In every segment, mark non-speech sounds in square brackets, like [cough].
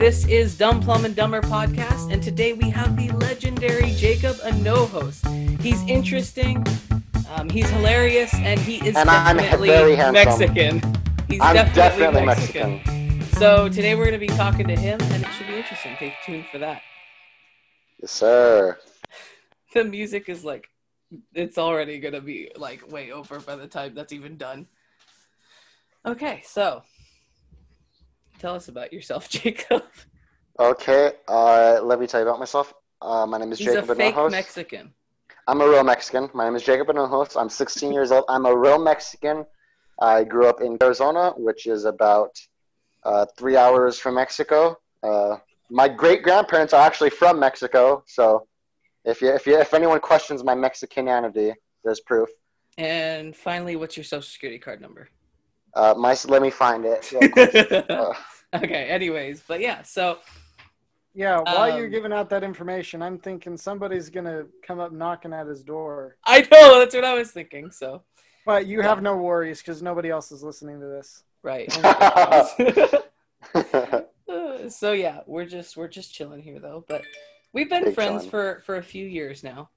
This is Dumb Plum and Dumber podcast, and today we have the legendary Jacob Anohos. He's interesting, um, he's hilarious, and he is And I'm definitely very. Mexican. He's I'm definitely, definitely Mexican. Mexican. So today we're going to be talking to him, and it should be interesting. Stay tuned for that. Yes, sir. [laughs] The music is like, it's already going to be like way over by the time that's even done. Okay, so tell us about yourself, [laughs] Jacob. Okay, uh, let me tell you about myself. Uh, my name is He's a Jacob fake Anojos. Mexican. I'm a real Mexican. My name is Jacob Anojos. I'm 16 years old. I'm a real Mexican. I grew up in Arizona, which is about uh, three hours from Mexico. Uh, my great grandparents are actually from Mexico, so if you, if you, if anyone questions my Mexicanity, there's proof. And finally, what's your social security card number? Uh, my, let me find it. real quick. Uh, [laughs] okay, anyways, but yeah, so Yeah, while you're Um, giving out that information, I'm thinking somebody's gonna come up knocking at his door. I know that's what I was thinking. So, But you have no worries because nobody else is listening to this. right. [laughs] [laughs] So yeah, we're just we're just chilling here though, but we've been Big friends chillin'. for for a few years now.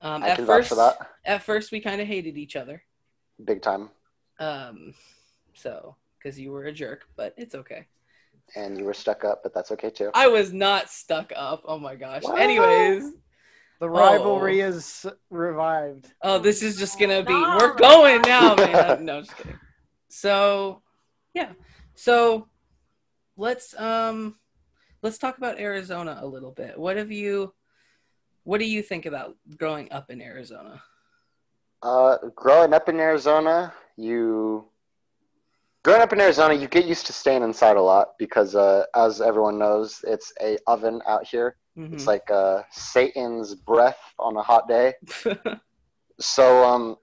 Um, I at can vouch first, for that. at first we kind of hated each other. Big time. Um, so because you were a jerk, but it's okay. And you were stuck up, but that's okay too. I was not stuck up. Oh my gosh. What? Anyways, The rivalry is revived. oh, this is just gonna be. We're going now, man. No, just kidding. So, yeah. So, let's um, let's talk about Arizona a little bit. What have you? What do you think about growing up in Arizona? Uh, growing up in Arizona, you growing up in Arizona, you get used to staying inside a lot because, uh, as everyone knows, it's a oven out here. Mhm. It's like uh, Satan's breath on a hot day. [laughs] So, um,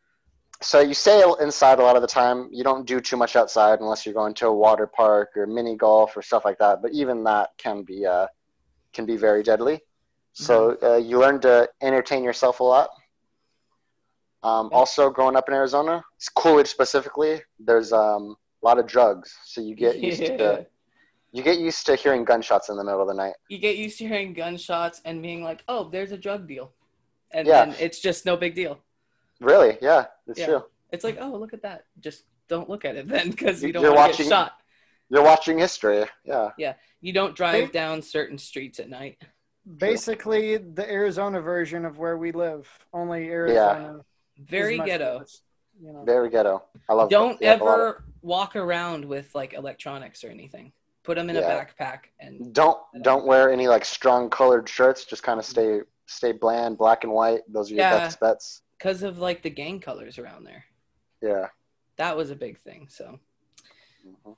so you stay inside a lot of the time. You don't do too much outside unless you're going to a water park or mini golf or stuff like that. But even that can be uh, can be very deadly. So uh, you learn to entertain yourself a lot. Um, also, growing up in Arizona, Coolidge specifically, there's um, a lot of drugs. So you get used Yeah. to you get used to hearing gunshots in the middle of the night. you get used to hearing gunshots and being like, "Oh, there's a drug deal," and Yeah. then it's just no big deal. Really? Yeah, it's Yeah. true. It's like, "Oh, look at that." Just don't look at it [laughs] then, because you don't You're want to watching- get shot. You're watching history. Yeah. Yeah. You don't drive Hey. down certain streets at night. Basically, the Arizona version of where we live. Only Arizona. is Very ghetto. worse, You know. Very ghetto. I love. Don't yeah, I love ever walk around with like electronics or anything. Put them in a backpack and Don't don't wear any like strong colored shirts. Just kind of stay stay bland, black and white. Those are your Yeah. best bets. because of like the gang colors around there. Yeah. That was a big thing. So, Mhm.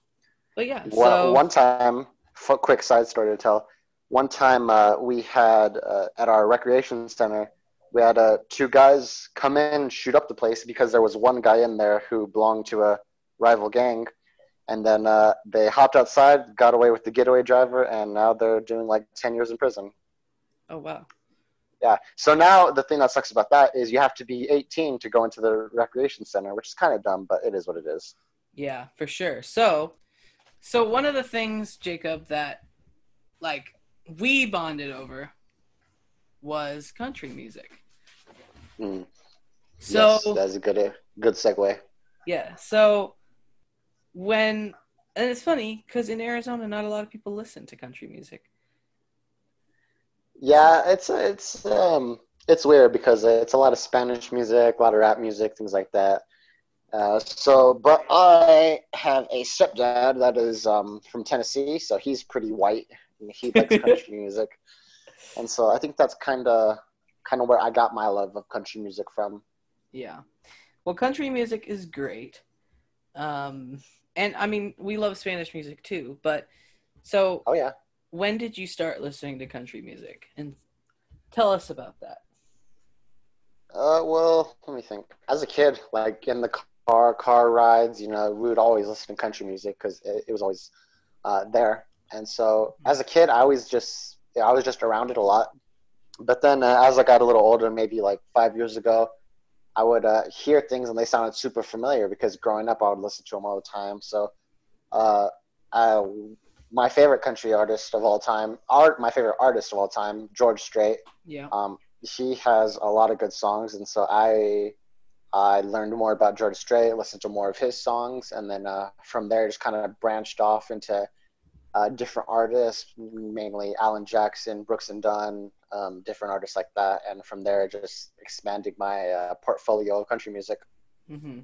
but yeah. Well, so one time, quick side story to tell. One time, uh, we had uh, at our recreation center, we had uh, two guys come in shoot up the place because there was one guy in there who belonged to a rival gang, and then uh, they hopped outside, got away with the getaway driver, and now they're doing like ten years in prison. oh wow. Yeah. So now the thing that sucks about that is you have to be 18 to go into the recreation center, which is kind of dumb, but it is what it is. Yeah, for sure. So, so one of the things, Jacob, that like we bonded over was country music. Mm. So yes, that's a good good segue. yeah, so when and it's funny because in Arizona, not a lot of people listen to country music. Yeah, it's it's um it's weird because it's a lot of Spanish music, a lot of rap music, things like that. Uh, so, but I have a stepdad that is um, from Tennessee, so he's pretty white and he likes [laughs] country music, and so I think that's kind of kind of where I got my love of country music from. Yeah. Well, country music is great. Um, and I mean, we love Spanish music too, but so Oh yeah. when did you start listening to country music? And tell us about that. Uh, well, let me think. As a kid, like in the car, car rides, you know, we would always listen to country music because it, it was always uh, there. And so, as a kid, I always just, I was just around it a lot. But then, uh, as I got a little older, maybe like five years ago, I would uh, hear things and they sounded super familiar because growing up, I would listen to them all the time. So, uh, I, my favorite country artist of all time, art my favorite artist of all time, George Strait. Yeah. Um, he has a lot of good songs, and so I I learned more about George Strait, listened to more of his songs, and then uh, from there just kind of branched off into uh, different artists, mainly Alan Jackson, Brooks and Dunn, um, different artists like that, and from there just expanding my uh, portfolio of country music. Mm-hmm.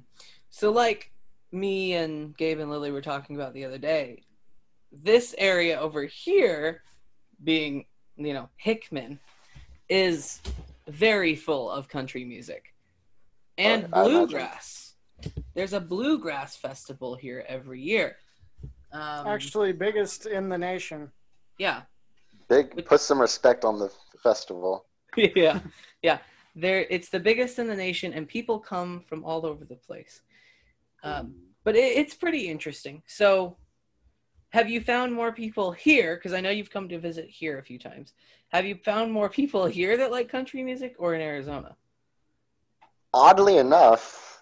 So, like me and Gabe and Lily were talking about the other day, this area over here, being you know Hickman, is very full of country music and Oh, bluegrass. There's a bluegrass festival here every year. Um, Actually, biggest in the nation. yeah, Big, put some respect on the festival. [laughs] yeah, yeah. There, it's the biggest in the nation, and people come from all over the place. Um, but it, it's pretty interesting. So, have you found more people here? Because I know you've come to visit here a few times. Have you found more people here that like country music, or in Arizona? Oddly enough,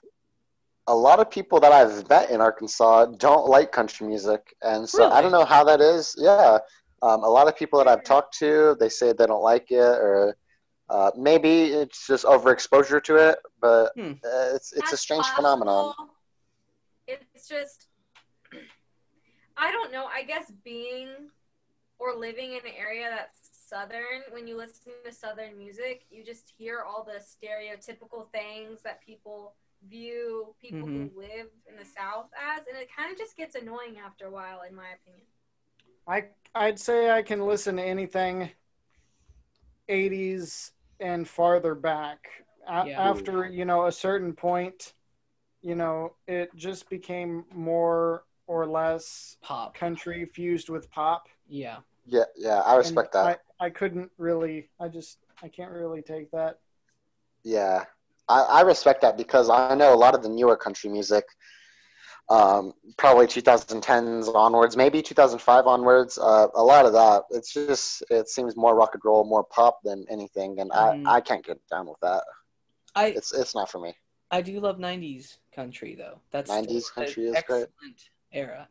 a lot of people that I've met in Arkansas don't like country music, and so I don't know how that is. Yeah, um, a lot of people that I've talked to, they say they don't like it, or uh, maybe it's just overexposure to it. But Hmm. uh, it's it's a That's strange phenomenon. It's just, I don't know. I guess being or living in an area that's southern, when you listen to southern music, you just hear all the stereotypical things that people view people who mm-hmm. live in the south as, and it kind of just gets annoying after a while, in my opinion. I I'd say I can listen to anything 80s and farther back. A- Yeah. After, you know, a certain point, you know, it just became more or less Pop. country fused with pop. Yeah. Yeah, yeah, I respect And that. I, I couldn't really I just I can't really take that. Yeah, I, I respect that because I know a lot of the newer country music, um, probably 2010s onwards, maybe 2005 onwards. Uh, a lot of that, it's just it seems more rock and roll, more pop than anything, and Mhm. I, I can't get down with that. I It's it's not for me. I do love '90s country though. That's 90s country is great. Era.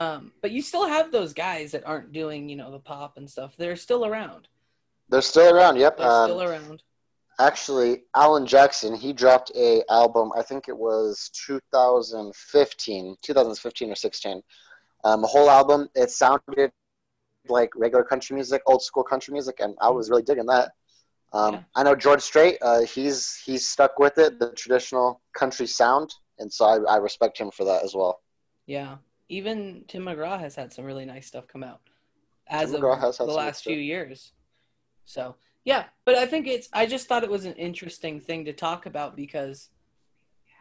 Um, but you still have those guys that aren't doing, you know, the pop and stuff. They're still around. They're still around. Yep. They're Um, still around. Actually, Alan Jackson he dropped a album. I think it was 2015, 2015 or 16. Um, a whole album. It sounded like regular country music, old school country music, and I was really digging that. Um, Yeah. I know George Strait. Uh, he's he's stuck with it, the traditional country sound, and so I, I respect him for that as well. Yeah. Even Tim McGraw has had some really nice stuff come out as Tim of the last few years. So, yeah, but I think it's I just thought it was an interesting thing to talk about because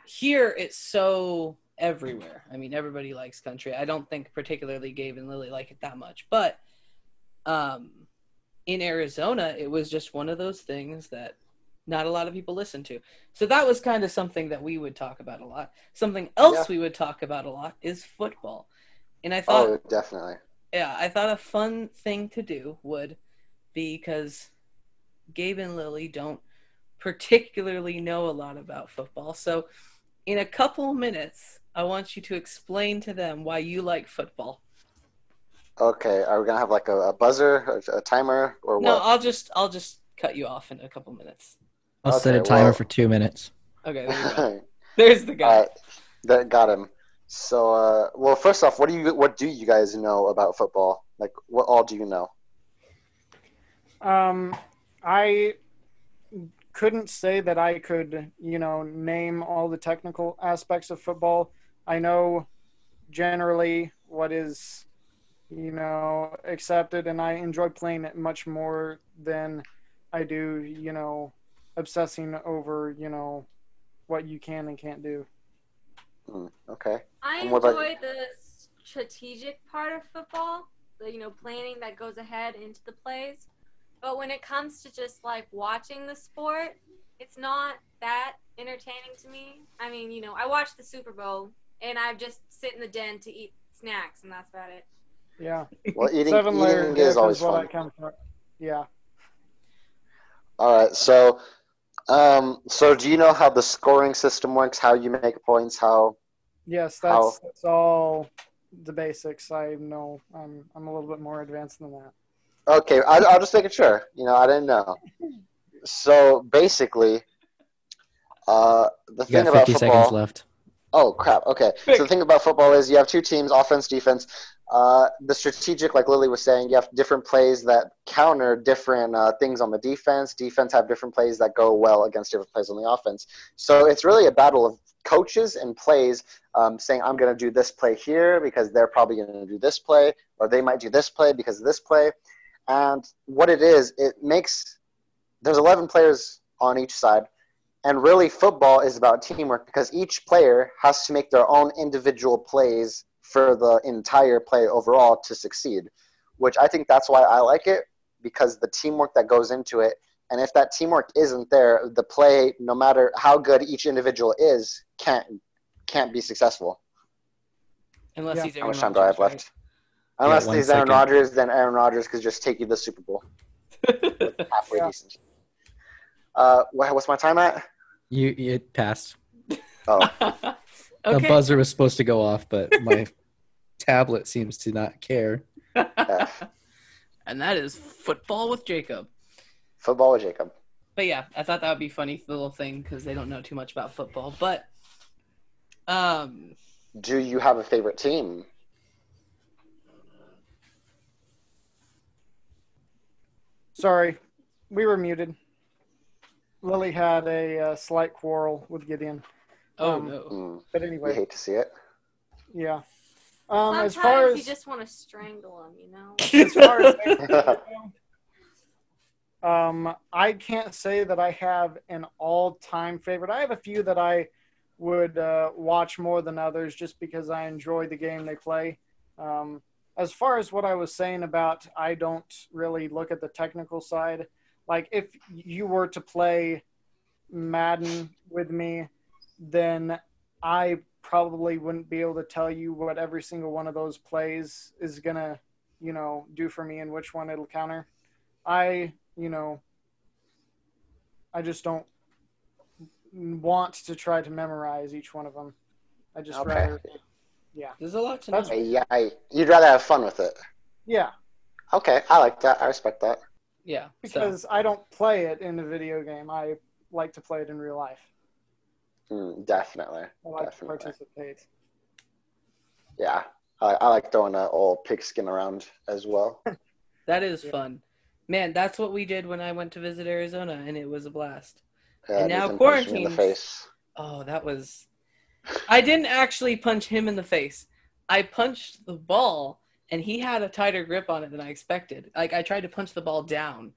here it's so everywhere. I mean, everybody likes country. I don't think particularly Gabe and Lily like it that much, but um in Arizona, it was just one of those things that not a lot of people listen to. So that was kind of something that we would talk about a lot. Something else Yeah. we would talk about a lot is football. And I thought Oh, definitely. yeah, I thought a fun thing to do would be because Gabe and Lily don't particularly know a lot about football. So, in a couple minutes, I want you to explain to them why you like football. Okay, are we gonna have like a, a buzzer, a, a timer, or No, what? I'll just I'll just cut you off in a couple minutes. I'll set a timer well- for two minutes. Okay, there you go. [laughs] There's the guy. All right, that got him. So, uh, well, first off, what do you what do you guys know about football? Like, what all do you know? Um, I couldn't say that I could, you know, name all the technical aspects of football. I know generally what is, you know, accepted, and I enjoy playing it much more than I do, you know, obsessing over, you know, what you can and can't do. Hmm, okay. I And about enjoy the strategic part of football, the you know planning that goes ahead into the plays. But when it comes to just like watching the sport, it's not that entertaining to me. I mean, you know, I watch the Super Bowl and I just sit in the den to eat snacks, and that's about it. Yeah, Well, eating, seven eating dip is always is what fun. I come from. Yeah. All right. So, um, so do you know how the scoring system works? How you make points? How? Yes, How- that's, that's all the basics. I know I'm I'm a little bit more advanced than that. Okay, I, I'll just make it sure. You know, I didn't know. So basically, uh, the You thing about 50 football. seconds left. Oh crap. Okay. Quick. So the thing about football is you have two teams, offense, defense. Uh, the strategic, like Lily was saying, you have different plays that counter different uh, things on the defense. Defense have different plays that go well against different plays on the offense. So it's really a battle of coaches and plays um, saying, I'm going to do this play here because they're probably going to do this play, or they might do this play because of this play. And what it is, it makes there's 11 players on each side. And really, football is about teamwork because each player has to make their own individual plays for the entire play overall to succeed, which I think that's why I like it because the teamwork that goes into it. And if that teamwork isn't there, the play, no matter how good each individual is, can't can't be successful. Unless Yeah. he's How much time do I have Rodgers, left? Unless one he's Aaron. Rodgers, then Aaron Rodgers could just take you to the Super Bowl. [laughs] Halfway Yeah. decent. Uh, wha- what's my time at? You it passed. Oh, [laughs] The buzzer was supposed to go off, but my [laughs] tablet seems to not care. And that is football with Jacob. football with Jacob. But yeah, I thought that would be funny little thing because they don't know too much about football. But um, Do you have a favorite team? Sorry, we were muted. Lily had a uh, slight quarrel with Gideon, oh Um, no, Mm, but we anyway, hate to see it. yeah. Um, Sometimes [laughs] as far as you just want to strangle him, you know. as far as um, I can't say that I have an all-time favorite. I have a few that I would uh, watch more than others, just because I enjoy the game they play. Um, as far as what I was saying about, I don't really look at the technical side. Like if you were to play Madden with me, then I probably wouldn't be able to tell you what every single one of those plays is gonna you know, do for me and which one it'll counter. I, you know, I just don't want to try to memorize each one of them. I just Okay. rather, there's a lot to know. That's- yeah, I, you'd rather have fun with it. yeah, Okay, I like that. I respect that. Yeah, so because I don't play it in a video game. I like to play it in real life. Mm, definitely. I like Definitely. to participate. Yeah, I, I like throwing that old pigskin around as well. [laughs] that is Yeah. fun. Man, that's what we did when I went to visit Arizona, and it was a blast. Yeah, And now Nathan punched me in the quarantines- face. Oh, that was. I didn't actually punch him in the face. I punched the ball, and he had a tighter grip on it than I expected. Like I tried to punch the ball down,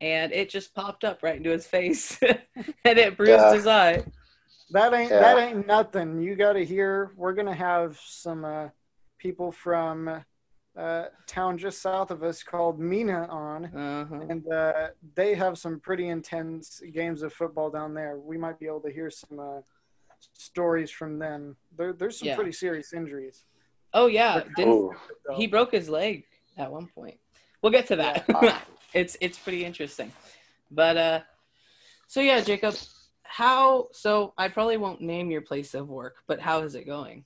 and it just popped up right into his face, [laughs] and it bruised Yeah. his eye. That ain't Yeah. that ain't nothing. You got to hear. We're gonna have some uh, people from uh, town just south of us called Mina on. Uh-huh. and uh, they have some pretty intense games of football down there. We might be able to hear some uh, stories from them. There, there's some Yeah. pretty serious injuries. Oh yeah, didn't he broke his leg at one point? We'll get to that. Yeah. [laughs] it's it's pretty interesting, but uh, so yeah, Jacob, how? So I probably won't name your place of work, but how is it going?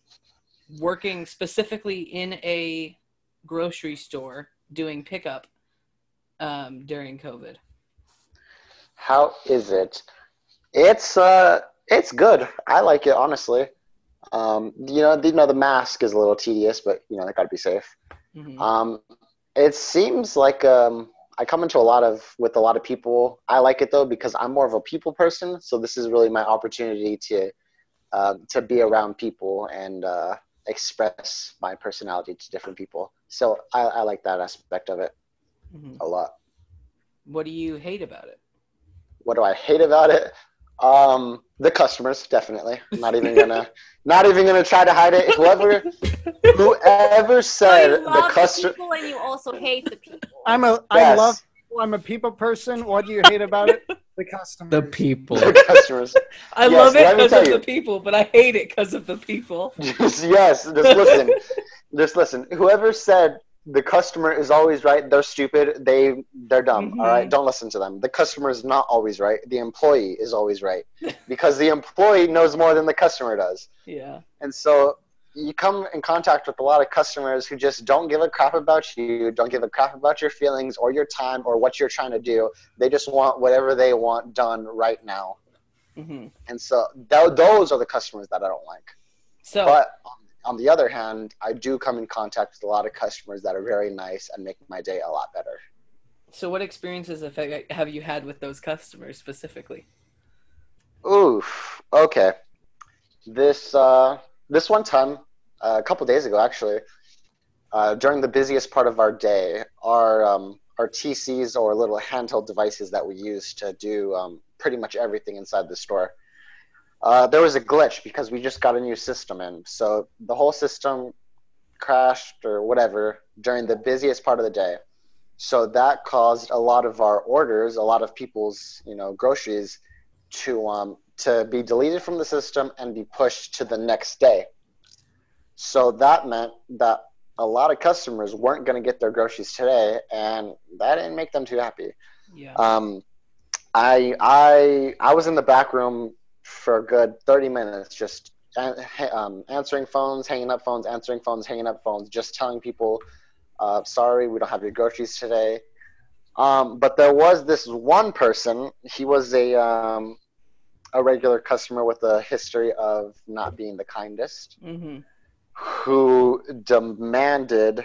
Working specifically in a grocery store doing pickup um, during COVID. How is it? It's uh, it's good. I like it honestly. Um, you know, you know, the mask is a little tedious, but you know, they got to be safe. Mhm. Um, it seems like um, I come into a lot of with a lot of people. I like it though because I'm more of a people person. So this is really my opportunity to um, to be around people and uh, express my personality to different people. So I, I like that aspect of it Mhm. a lot. What do you hate about it? What do I hate about it? Um, the customers, definitely. I'm not even gonna, [laughs] not even gonna try to hide it. Whoever, whoever [laughs] said the love the customer, people and you also hate the people. I'm a I Yes. love I'm a people person. What do you hate about it? The customers. The people. the customers. [laughs] I Yes, love it because of you. the people, but I hate it because of the people. Just, yes, just listen. just listen. Whoever said the customer is always right, they're stupid. They they're dumb. Mhm. all right, don't listen to them. The customer is not always right. The employee is always right [laughs] because the employee knows more than the customer does. Yeah. And so, you come in contact with a lot of customers who just don't give a crap about you, don't give a crap about your feelings or your time or what you're trying to do. They just want whatever they want done right now. hmm And so th- those are the customers that I don't like. So But on, the other hand, I do come in contact with a lot of customers that are very nice and make my day a lot better. so what experiences have have you had with those customers specifically? Oof. Okay. This uh, this one time, uh, a couple days ago, actually, uh, during the busiest part of our day, our um, our TCs or little handheld devices that we use to do um, pretty much everything inside the store. Uh, there was a glitch because we just got a new system in, so the whole system crashed or whatever during the busiest part of the day. So that caused a lot of our orders, a lot of people's you know groceries to um, to be deleted from the system and be pushed to the next day. So that meant that a lot of customers weren't going to get their groceries today, and that didn't make them too happy. Yeah. Um, I I I was in the back room for a good thirty minutes, just um, answering phones, hanging up phones, answering phones, hanging up phones, just telling people, uh, "Sorry, we don't have your groceries today." Um, but there was this one person. He was a um, a regular customer with a history of not being the kindest hmm who demanded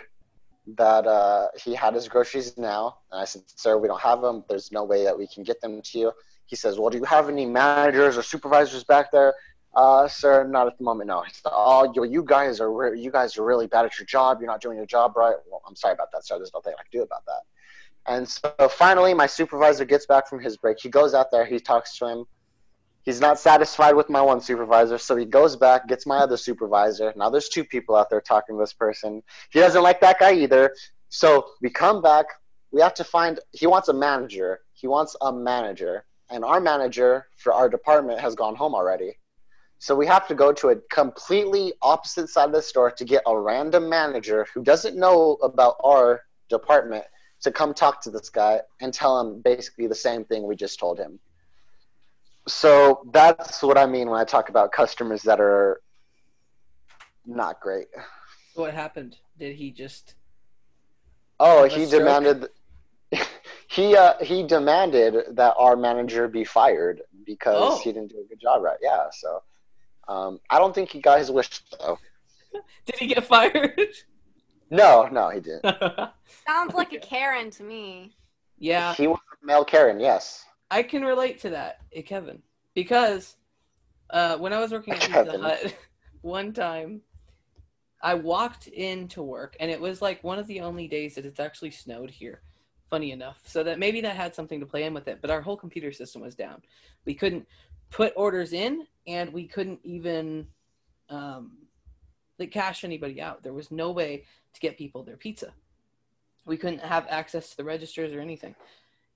that uh, he had his groceries now. And I said, Sir, we don't have them. There's no way that we can get them to you. He says, Well, do you have any managers or supervisors back there? Uh, sir, not at the moment. No. Said, oh, you, you guys are re- you guys are really bad at your job. You're not doing your job right. Well, I'm sorry about that, sir. There's nothing I can do about that. And so finally, my supervisor gets back from his break. He goes out there. He talks to him. He's not satisfied with my one supervisor, so he goes back, gets my other supervisor. Now there's two people out there talking to this person. He doesn't like that guy either. So we come back. We have to find. He wants a manager. He wants a manager, and our manager for our department has gone home already. So we have to go to a completely opposite side of the store to get a random manager who doesn't know about our department to come talk to this guy and tell him basically the same thing we just told him. So that's what I mean when I talk about customers that are not great. What happened? Did he just? Oh, he demanded he uh, he demanded that our manager be fired because Oh. he didn't do a good job right. Yeah, so um, I don't think he got his wish though. [laughs] Did he get fired? No, no, he didn't. [laughs] Sounds like a Karen to me. yeah, He was a male Karen, yes. I can relate to that, eh, Kevin, because uh, when I was working at [laughs] Pizza Hut, one time I walked into work, and it was like one of the only days that it's actually snowed here. Funny enough, so that maybe that had something to play in with it. But our whole computer system was down. We couldn't put orders in, and we couldn't even um, like cash anybody out. There was no way to get people their pizza. We couldn't have access to the registers or anything.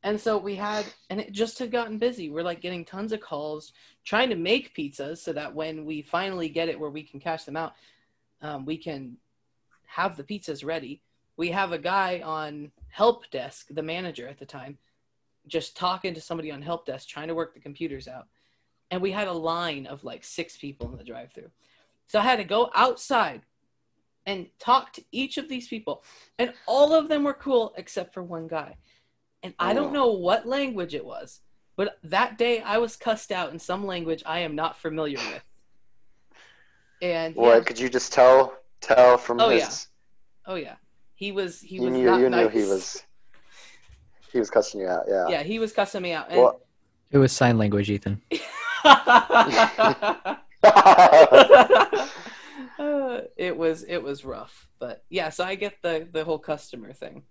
And so we had, and it just had gotten busy. We're like getting tons of calls trying to make pizzas so that when we finally get it where we can cash them out, um, we can have the pizzas ready. We have a guy on help desk, the manager at the time, just talking to somebody on help desk, trying to work the computers out. And we had a line of like six people in the drive through. So I had to go outside and talk to each of these people. And all of them were cool except for one guy. And I don't Oh. know what language it was, but that day I was cussed out in some language I am not familiar with. And yeah, What could you just tell tell from Oh, his oh yeah, he was he you was knew not you nice. knew he was he was cussing you out, yeah. Yeah, he was cussing me out. And Well, It was sign language, Ethan. Uh, [laughs] [laughs] it was it was rough, but yeah. So I get the the whole customer thing.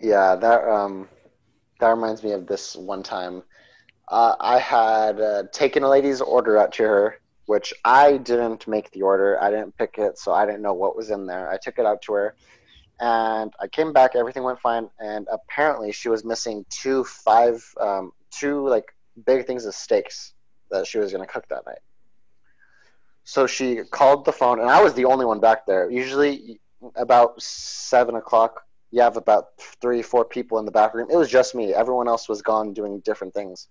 Yeah, that um, that reminds me of this one time. Uh, I had uh, taken a lady's order out to her, which I didn't make the order. I didn't pick it, so I didn't know what was in there. I took it out to her, and I came back. Everything went fine, and apparently she was missing two five, um, two like big things of steaks that she was gonna cook that night. So she called the phone, and I was the only one back there. Usually, about seven o'clock, you have about three, four people in the back room. It was just me. Everyone else was gone doing different things.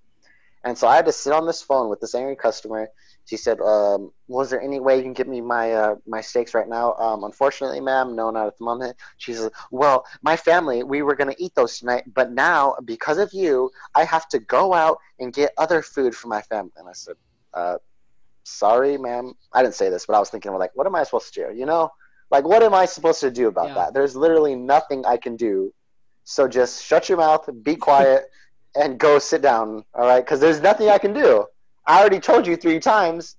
And so I had to sit on this phone with this angry customer. She said, um, "Was there any way you can get me my uh, my steaks right now?" Um, unfortunately, ma'am, no, not at the moment. She says, "Well, my family, we were gonna eat those tonight, but now because of you, I have to go out and get other food for my family." And I said, uh, "Sorry, ma'am. I didn't say this, but I was thinking, like, what am I supposed to do? You know, like, what am I supposed to do about Yeah. that? There's literally nothing I can do. So just shut your mouth, be quiet." and go sit down, all right? Because there's nothing I can do. I already told you three times.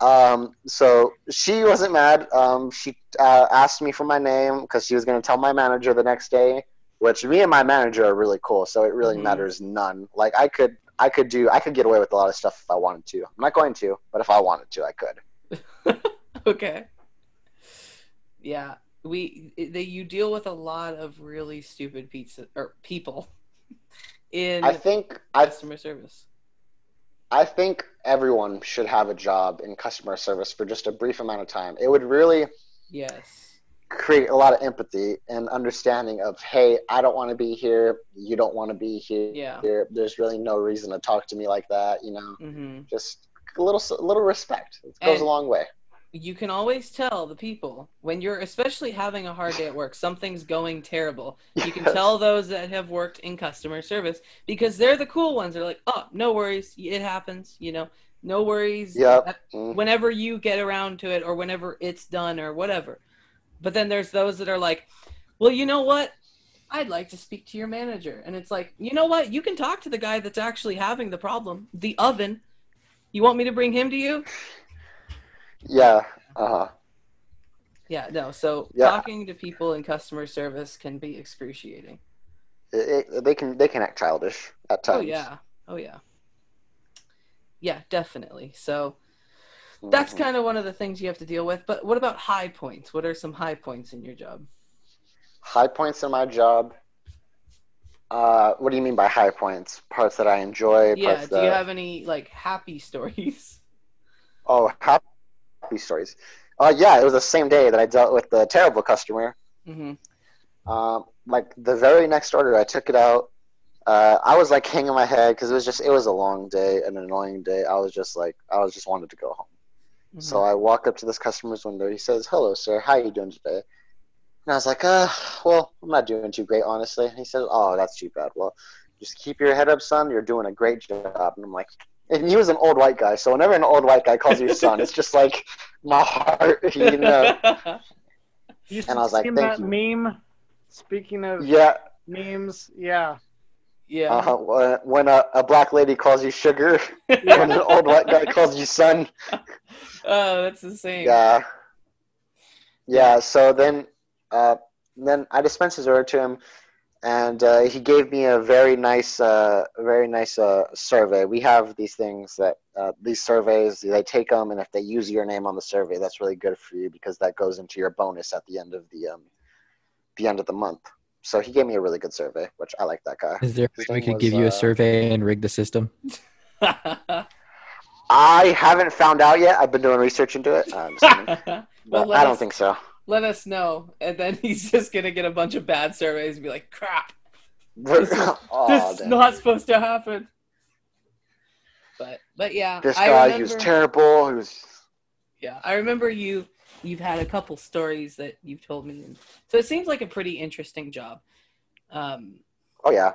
Um, so she wasn't mad. Um, she uh, asked me for my name because she was going to tell my manager the next day. Which me and my manager are really cool, so it really Mhm. matters none. Like I could, I could do, I could get away with a lot of stuff if I wanted to. I'm not going to, but if I wanted to, I could. [laughs] okay. Yeah, we they, you deal with a lot of really stupid pizza or people [laughs] in I think, I, customer service. I think everyone should have a job in customer service for just a brief amount of time. It would really Yes. create a lot of empathy and understanding of hey i don't want to be here you don't want to be here Yeah. there's really no reason to talk to me like that you know hmm just a little a little respect it goes And- a long way You can always tell the people when you're especially having a hard day at work, something's going terrible. You can tell those that have worked in customer service because they're the cool ones. They're like, "Oh, no worries, it happens." You know, no worries. yeah Mm. whenever you get around to it or whenever it's done or whatever. But then there's those that are like, well, you know what? I'd like to speak to your manager. And it's like, you know what? You can talk to the guy that's actually having the problem, the oven. You want me to bring him to you? Yeah uh-huh Yeah, no. So Yeah. talking to people in customer service can be excruciating. it, it, they can they can act childish at times Oh, yeah. Oh, yeah. Yeah, definitely. So that's Mhm. kind of one of the things you have to deal with. But what about high points? What are some high points in your job? high points in my job uh what do you mean by high points parts that i enjoy Yeah. Do that you have any like happy [laughs] stories? oh happy stories uh yeah it was the same day that i dealt with the terrible customer hmm Um, like the very next order, I took it out. Uh, I was like hanging my head because it was just it was a long day, an annoying day. I was just like I was just wanted to go home. Mm-hmm. So I walk up to this customer's window. He says, "Hello, sir. How are you doing today?" And I was like, "Uh, well, I'm not doing too great, honestly." And he says, "Oh, that's too bad. Well, just keep your head up, son. You're doing a great job." And I'm like, and he was an old white guy. So whenever an old white guy calls you son, it's just like my heart, [laughs] you know. You And I was like, seen "Thank that you." meme? Speaking of Yeah. memes, yeah. yeah. Uh-huh. When- When a, a black lady calls you sugar, [laughs] when an old white guy calls you son. [laughs] oh, that's the same. Yeah. Yeah. So then, uh, then I dispensed his order to him, and uh, he gave me a very nice, uh, very nice uh, survey. We have these things that uh, these surveys they take them, and if they use your name on the survey, that's really good for you because that goes into your bonus at the end of the um, the end of the month. So he gave me a really good survey, which I like that guy. Is there a way we name could was, give you uh, a survey and rig the system? [laughs] I haven't found out yet. I've been doing research into it. Um, [laughs] Well, let I don't us- think so. Let us know, and then [laughs] he's just gonna get a bunch of bad surveys and be like, "Crap, This is- [laughs] Aw, this is not supposed to happen." But, but yeah, This I guy, remember, he was terrible. He was. Yeah, I remember you. You've had a couple stories that you've told me, so it seems like a pretty interesting job. Um, Oh yeah.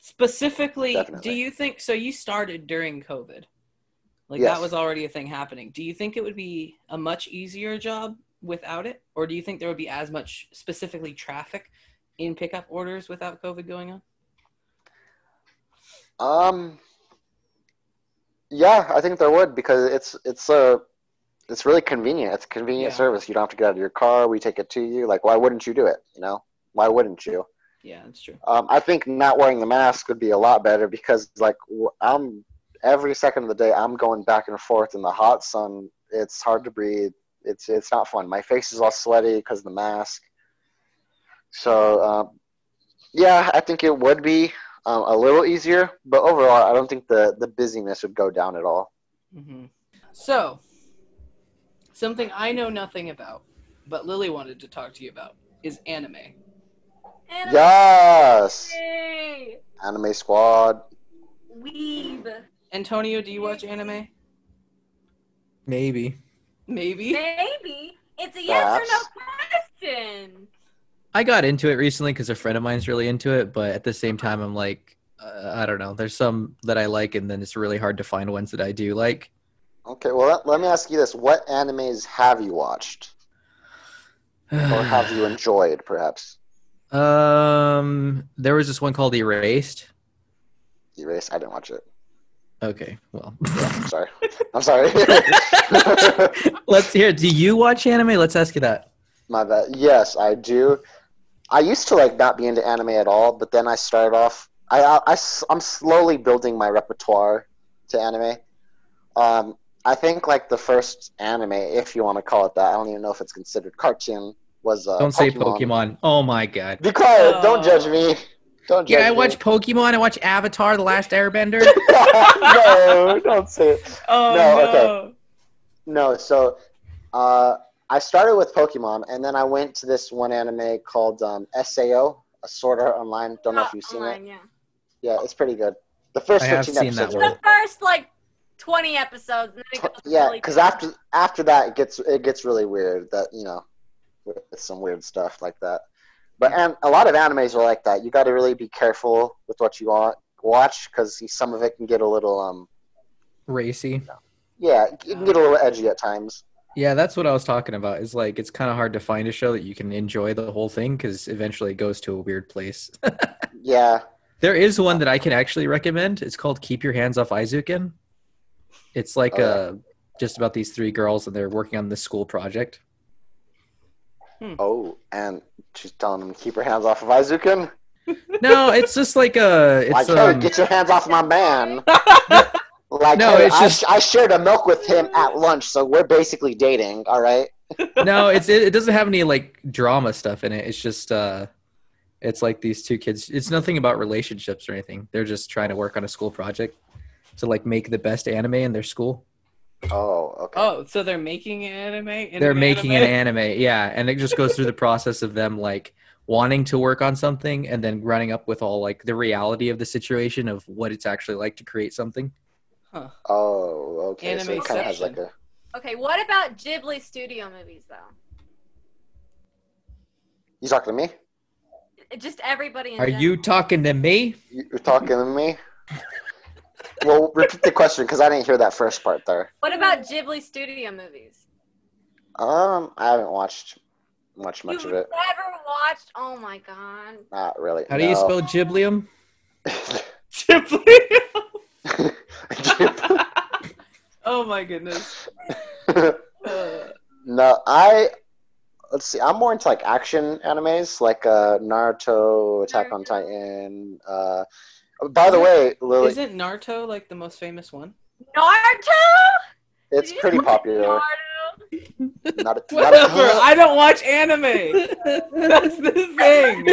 specifically, Definitely. do you think so? You started during COVID, like Yes. that was already a thing happening. Do you think it would be a much easier job without it, or do you think there would be as much specifically traffic in pickup orders without COVID going on? Um. Yeah, I think there would because it's it's a it's really convenient. It's a convenient Yeah. service. You don't have to get out of your car. We take it to you. Like, why wouldn't you do it? You know, why wouldn't you? Yeah, that's true. Um, I think not wearing the mask would be a lot better because, like, I'm every second of the day I'm going back and forth in the hot sun. It's hard to breathe. It's it's not fun. My face is all sweaty because of the mask. So, um, yeah, I think it would be um, a little easier, but overall, I don't think the the busyness would go down at all. Mm-hmm. So, something I know nothing about, but Lily wanted to talk to you about is anime. Anime. Yes, Yay! Anime Squad. weeb. Antonio, do you watch anime? Maybe. Maybe. Maybe it's a yes or no question. I got into it recently because a friend of mine's really into it, but at the same time, I'm like, uh, I don't know. There's some that I like, and then it's really hard to find ones that I do like. Okay, well let, let me ask you this: What animes have you watched, or [sighs] have you enjoyed, perhaps? um, there was this one called Erased. Erased. I didn't watch it. Okay, well, Yeah, I'm sorry. I'm sorry. [laughs] let's hear. Do you watch anime? Let's ask you that. My bad. Yes, I do. I used to like not be into anime at all, but then I started off. I, I, I am slowly building my repertoire to anime. Um, I think like the first anime, if you want to call it that, I don't even know if it's considered cartoon. Was uh, Don't say Pokemon. Oh my god. Be quiet! Oh. Don't judge me. Don't judge Yeah, I me. watch Pokemon. I watch Avatar: The Last Airbender. [laughs] no, don't say it. [laughs] Oh No, no. okay. No, so uh, I started with Pokemon, and then I went to this one anime called um, SAO, a Sword Art Online. Don't know if you've seen it. Yeah. Yeah, it's pretty good. The first I have 15 seen that episodes one. The first like twenty episodes, and then it goes yeah, because down. after after that it gets it gets really weird. That you know, with some weird stuff like that. But and a lot of animes are like that. You got to really be careful with what you watch because some of it can get a little um Racy. yeah it can get a little edgy at times. Yeah, that's what I was talking about. Is like it's kind of hard to find a show that you can enjoy the whole thing because eventually it goes to a weird place. [laughs] Yeah, there is one that I can actually recommend. It's called "Keep Your Hands Off Eizouken." It's like Oh, yeah. uh, just about these three girls and they're working on this school project. Oh, and she's telling him to keep her hands off of Eizouken. [laughs] No, it's just like a. Like, It's hey, um, get your hands off my man. [laughs] Like, No, hey, it's I, just- I shared a milk with him at lunch, so we're basically dating. All right. no, it's it, it doesn't have any like drama stuff in it. It's just uh, it's like these two kids. It's nothing about relationships or anything. They're just trying to work on a school project to like make the best anime in their school. Oh, okay. Oh, so they're making an anime? in They're an making anime? an anime, yeah, and it just goes through the process of them like wanting to work on something and then running up with all like the reality of the situation of what it's actually like to create something. Oh, okay. So it kind of has like a. Okay, what about Ghibli studio movies though? You talking to me? Just everybody. In Are general. you talking to me? You're talking to me? [laughs] Well, repeat the question because I didn't hear that first part there. What about Ghibli studio movies? Um, I haven't watched much much You've of it. never watched? Oh my god. Not really. How do you no. spell Giblium? [laughs] Ghibli. [laughs] oh my goodness. [laughs] No, I. Let's see. I'm more into like action animes, like uh, Naruto, Attack on Titan. Uh, by the way, Lily, isn't Naruto like the most famous one? Naruto. it's Did pretty popular. Not, not Whatever. I don't watch anime. That's the thing.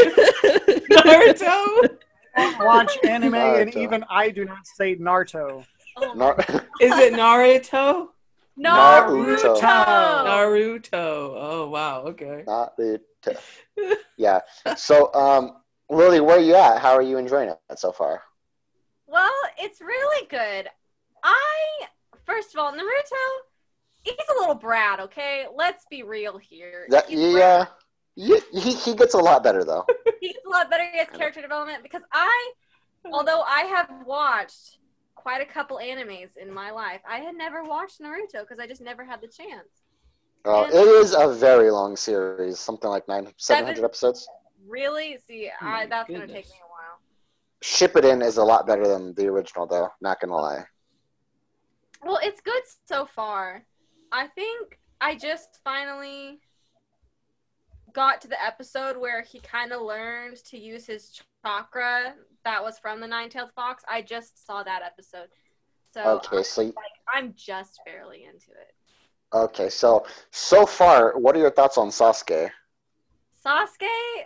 Naruto. I don't watch anime, and even I do not say Naruto. Oh, Nar- Is it Naruto? Naruto. Naruto. Naruto. Oh wow. Okay. Naruto. Yeah. So, um, Lily, where are you at? How are you enjoying it so far? Well, it's really good. I first of all, Naruto, he's a little brat. Okay, let's be real here. That, He's yeah. He, he, he gets a lot better though. [laughs] he gets a lot better at character development because I, although I have watched quite a couple animes in my life, I had never watched Naruto because I just never had the chance. Uh, And- it is a very long series, something like nine, seven hundred episodes. Really? See, Oh I, hmm, that's gonna take me a while. Shippuden is a lot better than the original, though. Not gonna lie. Well, it's good so far. I think I just finally got to the episode where he kind of learned to use his chakra that was from the nine-tailed fox. I just saw that episode. So Okay, so I'm just barely into it. okay, so so far, what are your thoughts on Sasuke? Sasuke,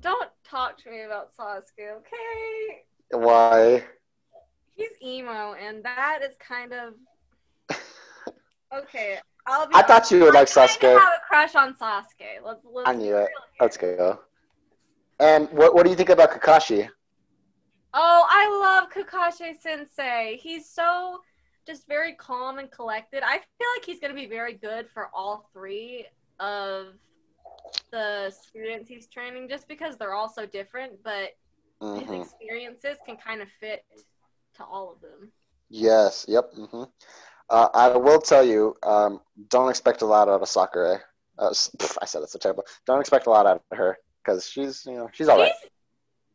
don't talk to me about Sasuke, okay? Why? He's emo, and that is kind of [laughs] okay. I'll be. I thought you would like Sasuke. have a crush on Sasuke. Let's. let's I knew it. Let's go. And what what do you think about Kakashi? Oh, I love Kakashi Sensei. He's so just very calm and collected. I feel like he's going to be very good for all three of the students he's training just because they're all so different, but his Mhm. experiences can kind of fit to all of them. Yes. Yep. hmm Uh, I will tell you, um, don't expect a lot out of Sakura. Uh, pff, I said it's so terrible. Don't expect a lot out of her because she's, you know, she's all right. She's-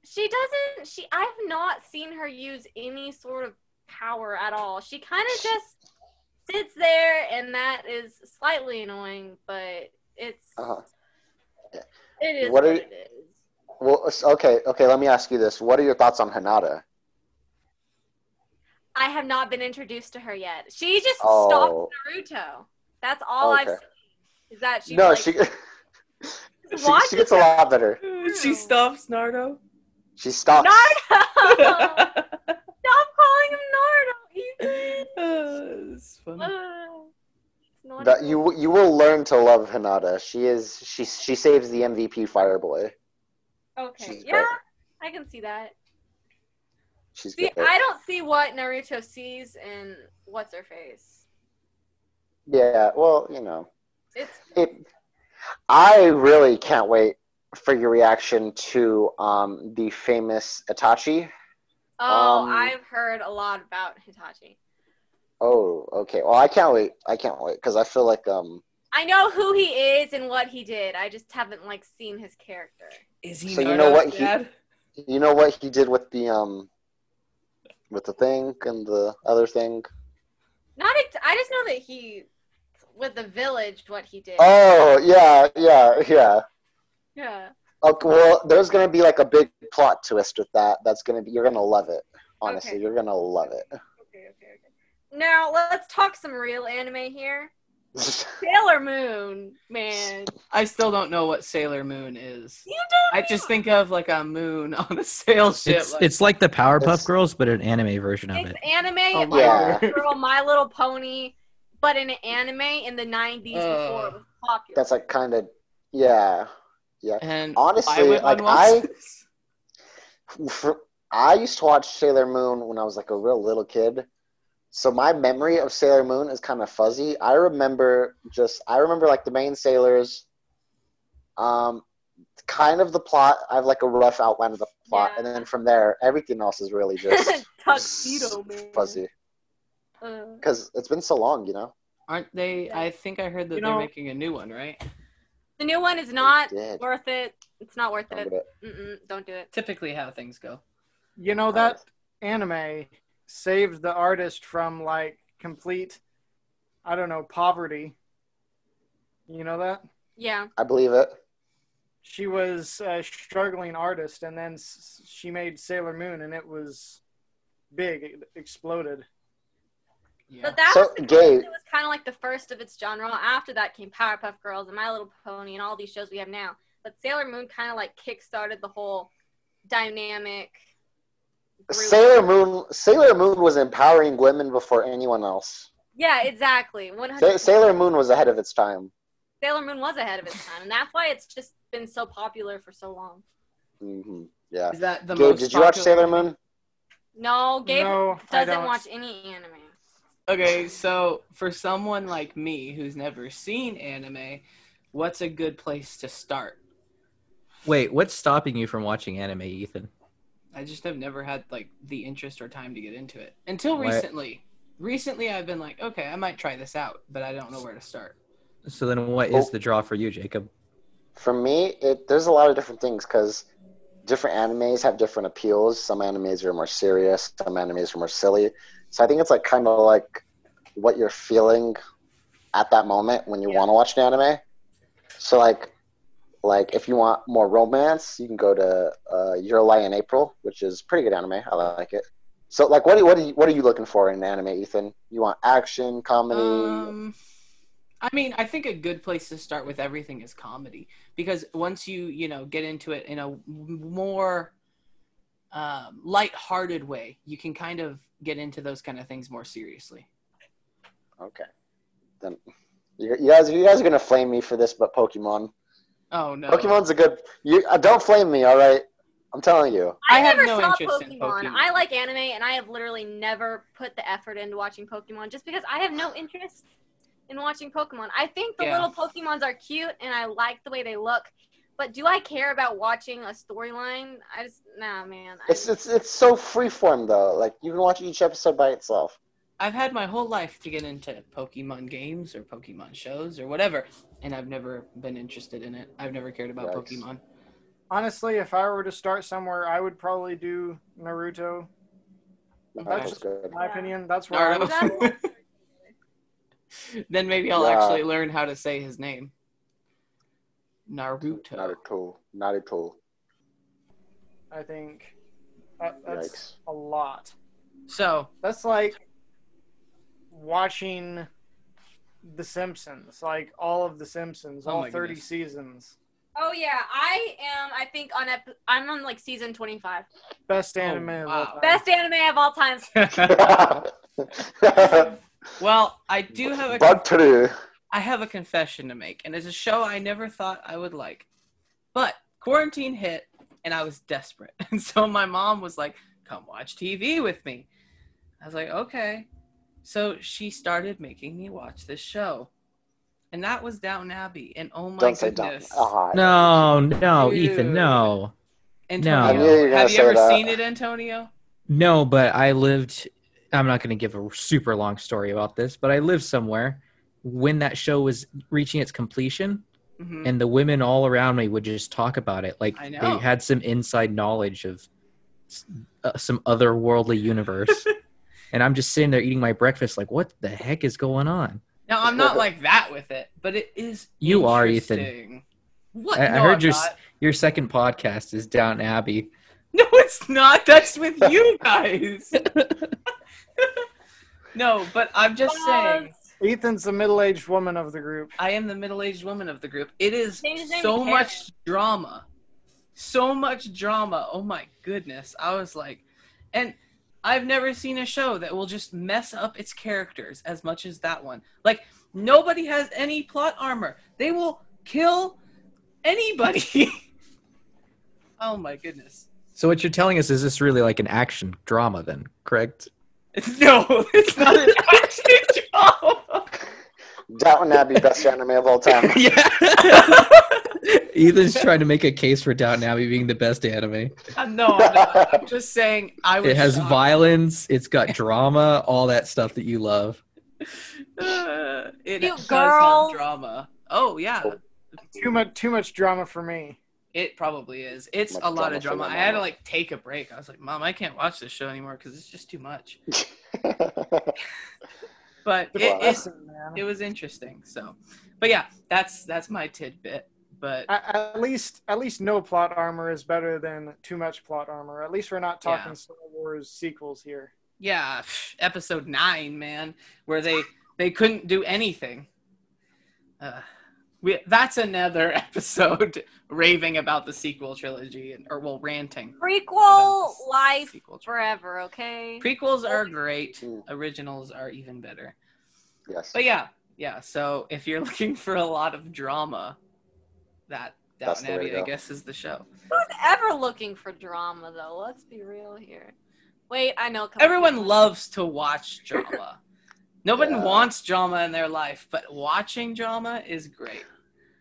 She doesn't. She. I've not seen her use any sort of power at all. She kind of just sits there, and that is slightly annoying. But it's. Uh-huh. It is What what, are- it is. Well, okay, okay. Let me ask you this: What are your thoughts on Hinata? I have not been introduced to her yet. She just Oh. stopped Naruto. That's all I've seen. Is that she? no, like, she, [laughs] [laughs] she she gets a lot better. she stops Nardo. She stops. Naruto. [laughs] Stop calling him Naruto. Ethan. it's funny. Uh, it's not That you you will learn to love Hinata. She is she she saves the MVP Fireboy. Okay. she's Yeah, great. I can see that. She's See, great. I don't see what Naruto sees in what's her face. Yeah, well, you know, It's it. I really can't wait for your reaction to um the famous Itachi. oh, Um, I've heard a lot about Hitachi. Oh, okay. Well, I can't wait. I can't wait because I feel like um. I know who he is and what he did. I just haven't like seen his character. Is he So you know what he- dad? You know what he did with the um. With the thing and the other thing. Not. Ex- I just know that he, with the village, what he did. Oh yeah, yeah, yeah. Yeah. Okay, well, there's gonna be like a big plot twist with that. That's gonna be you're gonna love it. Honestly, Okay. you're gonna love it. Now let's talk some real anime here. [laughs] Sailor Moon, man. I still don't know what Sailor Moon is. You don't. I just think of like a moon on a sail ship. It's like- it's like the Powerpuff It's- Girls, but an anime version of It's it. anime, Oh My my Yeah. Little Girl, My Little Pony, but in an anime in the '90s before Uh, it was popular. That's like kind of yeah, yeah. and honestly, I like, on once. For, I used to watch Sailor Moon when I was like a real little kid. So my memory of Sailor Moon is kind of fuzzy. I remember just I remember like the main sailors, um, kind of the plot. I have like a rough outline of the plot, Yeah. and then from there, everything else is really just [laughs] Tuxedo Man. fuzzy Uh, because it's been so long, you know. Aren't they? I think I heard that You they're know- making a new one, right? the new one is not worth it. It's not worth Remember it. that. Mm-mm, don't do it. Typically, how things go. You know that anime saved the artist from like complete, I don't know, poverty. You know that Yeah. I believe it. she was a struggling artist, and then s- she made Sailor Moon, and it was big. It exploded. Yeah. But that So, was because Gabe- it was kind of like the first of its genre. After that came Powerpuff Girls and My Little Pony and all these shows we have now. But Sailor Moon kind of like kickstarted the whole dynamic. Group. Sailor Moon. Sailor Moon was empowering women before anyone else. Yeah, exactly. Sa- hundred. Sailor Moon was ahead of its time. Sailor Moon was ahead of its time, and that's why it's just been so popular for so long. Mm-hmm. Yeah. Is that the Gabe, most did you watch Sailor? Moon? No, Gabe no, doesn't don't. watch any anime. Okay, so for someone like me who's never seen anime, what's a good place to start? Wait, what's stopping you from watching anime, Ethan? I just have never had like the interest or time to get into it until Why- recently. Recently, I've been like, okay, I might try this out, but I don't know where to start. So then, what is the draw for you, Jacob? For me, it there's a lot of different things because different animes have different appeals. Some animes are more serious. Some animes are more silly. So I think it's like kind of like what you're feeling at that moment when you want to watch an anime. So like, like if you want more romance, you can go to uh, Your Lie in April, which is pretty good anime. I like it. So like, what do you, what are you, what are you looking for in anime, Ethan? You want action, comedy? Um, I mean, I think a good place to start with everything is comedy because once you you know get into it in a more um, light-hearted way, you can kind of get into those kind of things more seriously. Okay. Then you, you guys, you guys are gonna flame me for this, but Pokemon. Oh no! Pokemon's a good. You uh, don't flame me, all right? I'm telling you. I I, have never no saw interest Pokemon. in Pokemon. I like anime, and I have literally never put the effort into watching Pokemon just because I have no interest in watching Pokemon. I think the Yeah. little Pokemons are cute, and I like the way they look. But do I care about watching a storyline? I just nah, man. I- It's it's it's so freeform though. Like you can watch each episode by itself. I've had my whole life to get into Pokemon games or Pokemon shows or whatever, and I've never been interested in it. I've never cared about Yikes. Pokemon. Honestly, if I were to start somewhere, I would probably do Naruto. That's Okay. just good. My Yeah. opinion. That's where I would. [laughs] Then maybe I'll Yeah. actually learn how to say his name. Naruto. Naruto. Naruto. I think that, that's Yikes. a lot. So That's like watching The Simpsons, like all of The Simpsons, Oh all 30 goodness. seasons. oh yeah, I am. I think on ep- I'm on like season 25. Best Oh, anime of all wow. time. Best anime of all time. [laughs] well, I do have a but true. I have a confession to make, and it's a show I never thought I would like. But quarantine hit, and I was desperate. [laughs] And so my mom was like, come watch TV with me. I was like, okay. So she started making me watch this show. And that was Downton Abbey. And oh my Don't say dumb. goodness. Ah, No, no, Dude. Ethan, no. Antonio, I knew you were gonna have you ever that. seen it, Antonio? No, but I lived. I'm not going to give a super long story about this, but I lived somewhere when that show was reaching its completion, hmm and the women all around me would just talk about it like they had some inside knowledge of s- uh, some otherworldly universe. [laughs] and I'm just sitting there eating my breakfast, like, what the heck is going on? Now, I'm not like that with it, but it is. You are, Ethan. What? I, I heard I'm your not. your second podcast is Downton Abbey. [laughs] No, it's not. That's with you guys. [laughs] no, but I'm just saying. Ethan's the middle-aged woman of the group. I am the middle-aged woman of the group. It is Change his name so to Karen. much drama, so much drama. Oh my goodness! I was like, and I've never seen a show that will just mess up its characters as much as that one. Like nobody has any plot armor. They will kill anybody. [laughs] oh my goodness! So what you're telling us is this really like an action drama then, correct? [laughs] No, it's not an [laughs] action drama. Downton Abbey, best anime of all time. yeah. [laughs] Ethan's trying to make a case for Downton Abbey being the best anime. Uh, No, I'm. I'm just saying I was. It has shocked. violence, it's got drama, all that stuff that you love. Uh, it Cute does girls. have drama. Oh yeah, Too much, too much drama for me. it probably is. It's Much a lot of drama drama. I had to like take a break. I was like, Mom, I can't watch this show anymore because it's just too much. [laughs] But it, it, it was interesting. So, but yeah, that's that's my tidbit. But At, at least, at least no plot armor is better than too much plot armor. At least we're not talking Yeah. Star Wars sequels here. yeah, pff, episode nine, man, where they they couldn't do anything. Uh, we, that's another [laughs] episode raving about the sequel trilogy, and- or well, ranting. Prequel life sequel forever, okay? Prequels are great. Mm. Originals are even better. yes. But yeah, yeah. So if you're [laughs] looking for a lot of drama, that That's Downton Abbey, I guess, is the show. Who's ever looking for drama though? Let's be real here. Wait, I know. Everyone loves to watch drama. [laughs] Nobody Yeah. wants drama in their life, but watching drama is great.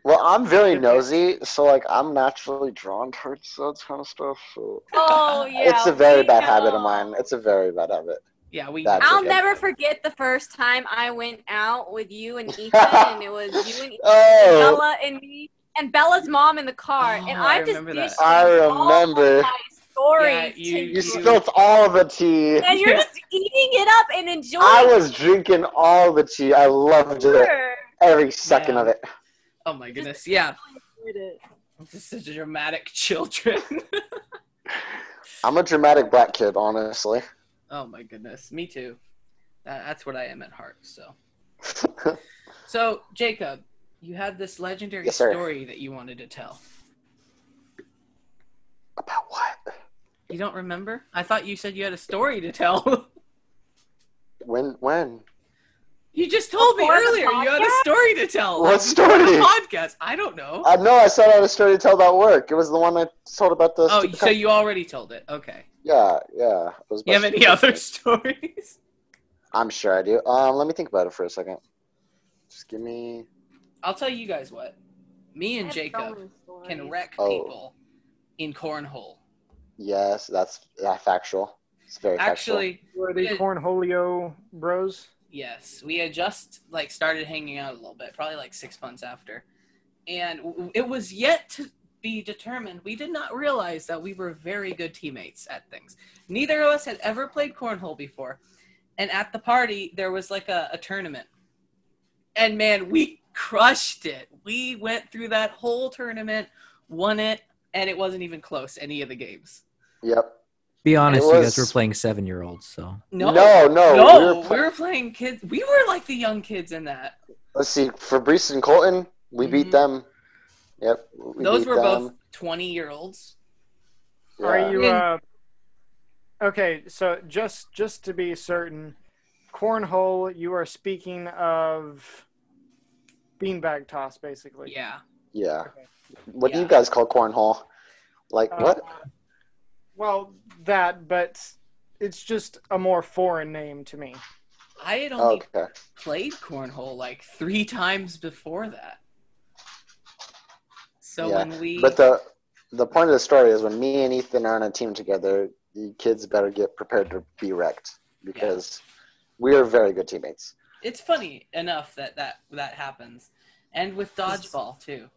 Well, I'm very nosy, so like I'm naturally drawn towards that kind of stuff. So Oh [laughs] yeah. it's a very we bad habit of mine. It's a very bad habit. Yeah, we. That's I'll okay. never forget the first time I went out with you and [laughs] Ethan, and it was you and Oh, Bella and me and Bella's mom in the car, Oh, and I I just remember that. dished I all of remember. my stories Yeah, to you- you you, spilled all the tea. and you're Yeah. just eating it up and enjoying. I was drinking all the tea. I loved it. Every second Yeah. of it. Oh my goodness, yeah. Enjoyed it. Just such dramatic [laughs] children. I'm a dramatic black kid, honestly. oh my goodness, me too. That, that's what I am at heart. So, [laughs] so Jacob, you had this legendary Yes, story that you wanted to tell. About what? You don't remember? I thought you said you had a story to tell. [laughs] When? When? You just told me Before the earlier you had a story to tell. What Like, before the story? Podcast. I don't know. I know I said I had a story to tell about work. It was the one I told about the. oh, so co- you already told it. Okay. yeah, yeah. It was You have any other things. [laughs] stories? I'm sure I do. Um, let me think about it for a second. Just give me. I'll tell you guys what. Me and have so Jacob can wreck Oh. people in cornhole. Yes, that's that factual. It's very factual. Actually, Were they Cornholio Bros? yes, we had just like started hanging out a little bit, probably like six months after, and w- it was yet to be determined. We did not realize that we were very good teammates at things. Neither of us had ever played cornhole before, and at the party there was like a, a tournament, and man, we crushed it. We went through that whole tournament, won it, and it wasn't even close any of the games. Yep. Be honest, It you guys were playing seven year olds, so No, No, no, no, we were we were playing kids. We were like the young kids in that. Let's see. Fabrice and Colton, we Mhm. beat them. Yep. We Those beat were them. both twenty-year-olds. Yeah. Are you uh Okay, so just just to be certain, cornhole, you are speaking of beanbag toss basically. Yeah, Yeah. Okay. What do you guys call cornhole? Like Uh, what? Well, that, but it's just a more foreign name to me. I had only Okay. played cornhole like three times before that. So Yeah, when we, But the the point of the story is when me and Ethan are on a team together, the kids better get prepared to be wrecked because we are very good teammates. It's funny enough that that that happens, and with dodgeball too.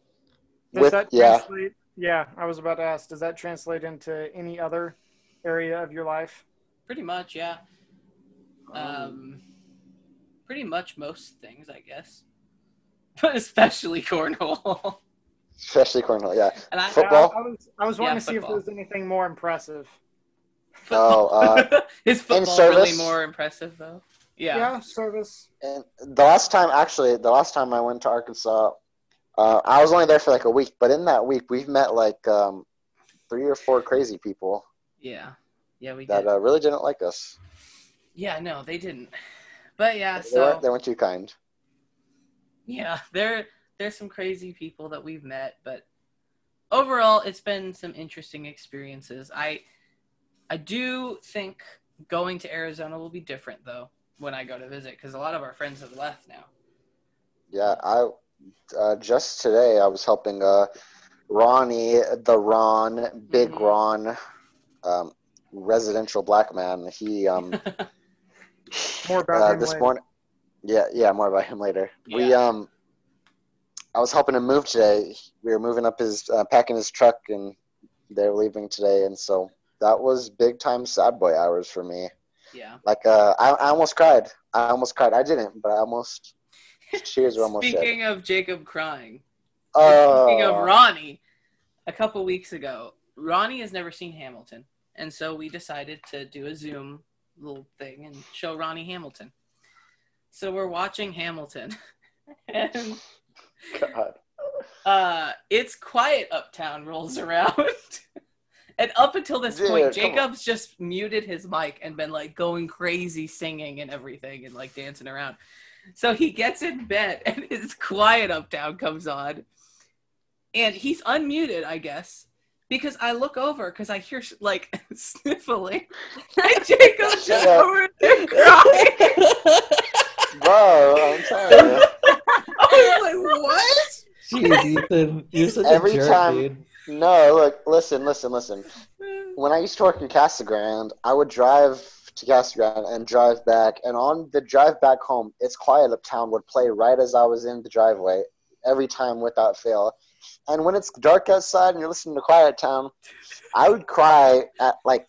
Does With- that yeah. translate? Yeah, I was about to ask. Does that translate into any other area of your life? Pretty much, yeah. Um, pretty much most things, I guess, [laughs] but especially cornhole. Especially cornhole, yeah. [laughs] and I, Football? I, I was I was Yeah, wanting to see if there was anything more impressive. Oh, uh, [laughs] Is football really more impressive though? Yeah. Yeah, service. And the last time, actually, the last time I went to Arkansas, uh, I was only there for like a week. But in that week, we've met like um, three or four crazy people Yeah. Yeah, we that did. uh, really didn't like us. yeah, no, they didn't. But yeah, They, so weren't, they weren't too kind. yeah, there there's some crazy people that we've met, but overall it's been some interesting experiences. I I do think going to Arizona will be different though when I go to visit because a lot of our friends have left now. Yeah, I uh, just today I was helping uh, Ronnie, the Ron, Big Mhm. Ron, um, residential black man. He um, [laughs] More about uh, him this later. morning. Yeah, yeah, more about him later. We um, I was helping him move today. We were moving up his, uh, packing his truck, and they're leaving today, and so that was big time sad boy hours for me. Yeah. Like, uh, I, I almost cried. I almost cried. I didn't, but I almost. Tears were almost dead. Speaking of Jacob crying, Oh, Speaking of Ronnie, a couple weeks ago, Ronnie has never seen Hamilton, and so we decided to do a Zoom little thing and show Ronnie Hamilton. So we're watching Hamilton, [laughs] and God. uh, it's quiet uptown rolls around. [laughs] and up until this Dude, point, come on. Jacob's just muted his mic and been like going crazy singing and everything and like dancing around. So he gets in bed [laughs] and his quiet uptown comes on. And he's unmuted, I guess, because I look over because I hear like [laughs] sniffling. And [laughs] Jacob's just Yeah. over there crying. Bro, I'm telling you. I was like, what? Jeez, Ethan, you're such Every a jerk, time- dude. No, look, listen, listen, listen. When I used to work in Casa Grande, I would drive to Casa Grande and drive back, and on the drive back home, It's Quiet Uptown would play right as I was in the driveway, every time without fail. And when it's dark outside and you're listening to Quiet Town, I would cry at like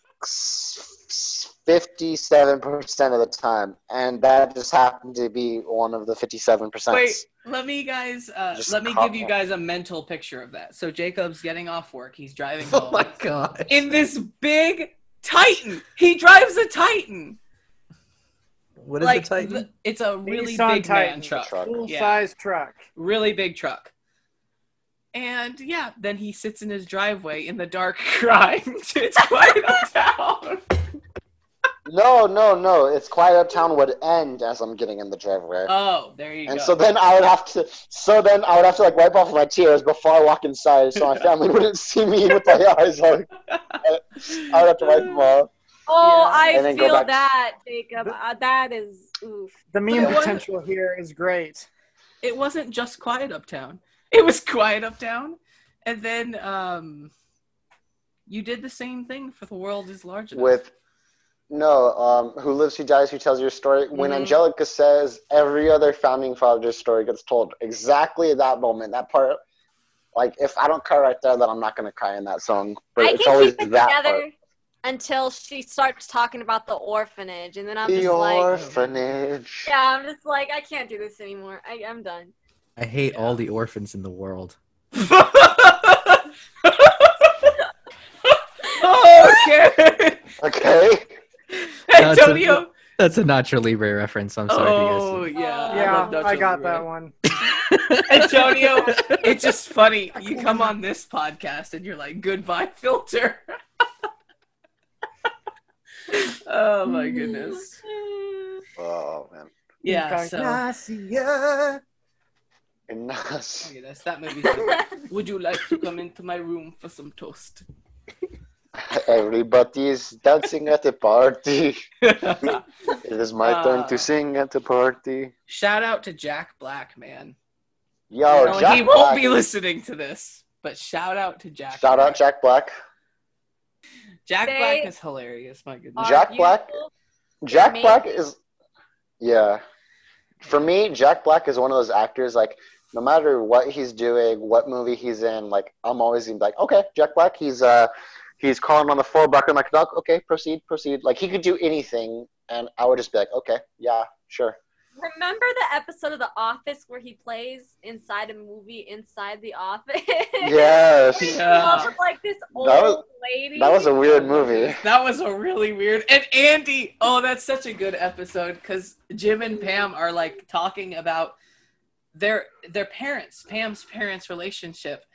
fifty-seven percent of the time, and that just happened to be one of the fifty-seven percent. Wait, let me guys uh, Just let me give you guys a mental picture of that. So Jacob's getting off work, he's driving [laughs] Oh my god. in this big Titan. He drives a Titan. What is like the Titan? the- it's a really Nissan big Titan. man truck. Truck. Full Yeah. size truck. Really big truck. And yeah, then he sits in his driveway in the dark [laughs] crying. [laughs] it's quite a town. No, no, no. It's Quiet Uptown would end as I'm getting in the driveway. Oh, there you and go. And so then I would have to, so then I would have to like wipe off my tears before I walk inside, so my family [laughs] wouldn't see me with my eyes on. I would have to wipe them off. Oh, Yeah. I feel back- that, Jacob. Uh, that is oof. The meme Yeah. potential here is great. it wasn't just Quiet Uptown. [laughs] It was Quiet Uptown, and then um, you did the same thing for The World Is Large Enough. With no, um, who lives, who dies, who tells your story. When Mhm. Angelica says every other founding father's story gets told exactly at that moment, that part. Like if I don't cry right there, then I'm not gonna cry in that song. But I it's can always keep it that together part. until she starts talking about the orphanage, and then I'm The just like, orphanage. yeah, I'm just like, I can't do this anymore. I, I'm done. I hate all the orphans in the world. [laughs] [laughs] [laughs] okay. Okay. [laughs] That's a- Antonio. That's a Nacho Libre reference. I'm sorry. Oh to yeah, Yeah, love Nacho I got Libre. that one. [laughs] Antonio, it's just funny. [laughs] You come on this podcast and you're like, goodbye, filter. oh my goodness. Oh man. Yeah, so Ignacia. Ignace. okay, that's that movie. Would you like to come into my room for some toast? Everybody's dancing at the party. [laughs] It is my turn Uh, to sing at the party. Shout out to Jack Black, man. Yo, No, Jack he won't be listening to this, but shout out to Jack. Shout Black. out Jack Black. Jack They Black is hilarious. My goodness. Jack Black- Jack Maybe. Black is, yeah. For me, Jack Black is one of those actors. Like, no matter what he's doing, what movie he's in, like, I'm always like, okay, Jack Black. He's uh, he's calling on the floor, barking like a dog. Okay, proceed, proceed. Like he could do anything, and I would just be like, okay, yeah, sure. Remember the episode of The Office where he plays inside a movie inside the office? [laughs] Yes, Yeah. With, like this old That was- lady. that was a weird movie. That was a really weird. And Andy, oh, that's such a good episode because Jim and Pam are like talking about their their parents, Pam's parents' relationship,